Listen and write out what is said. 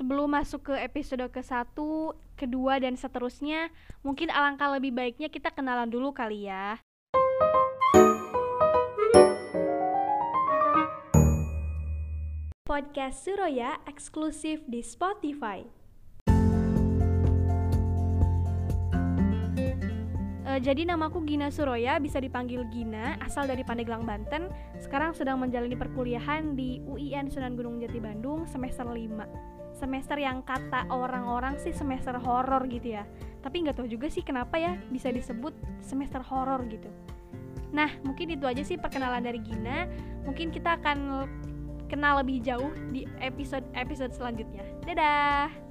sebelum masuk ke episode ke satu, kedua dan seterusnya, mungkin alangkah lebih baiknya kita kenalan dulu kali ya. Podcast Suroya eksklusif di Spotify. Uh, jadi namaku Gina Suroya, bisa dipanggil Gina, asal dari Pandeglang, Banten. Sekarang sedang menjalani perkuliahan di UIN Sunan Gunung Jati Bandung semester 5 semester yang kata orang-orang sih semester horor gitu ya. Tapi nggak tahu juga sih kenapa ya bisa disebut semester horor gitu. Nah mungkin itu aja sih perkenalan dari Gina. Mungkin kita akan kenal lebih jauh di episode episode selanjutnya. Dadah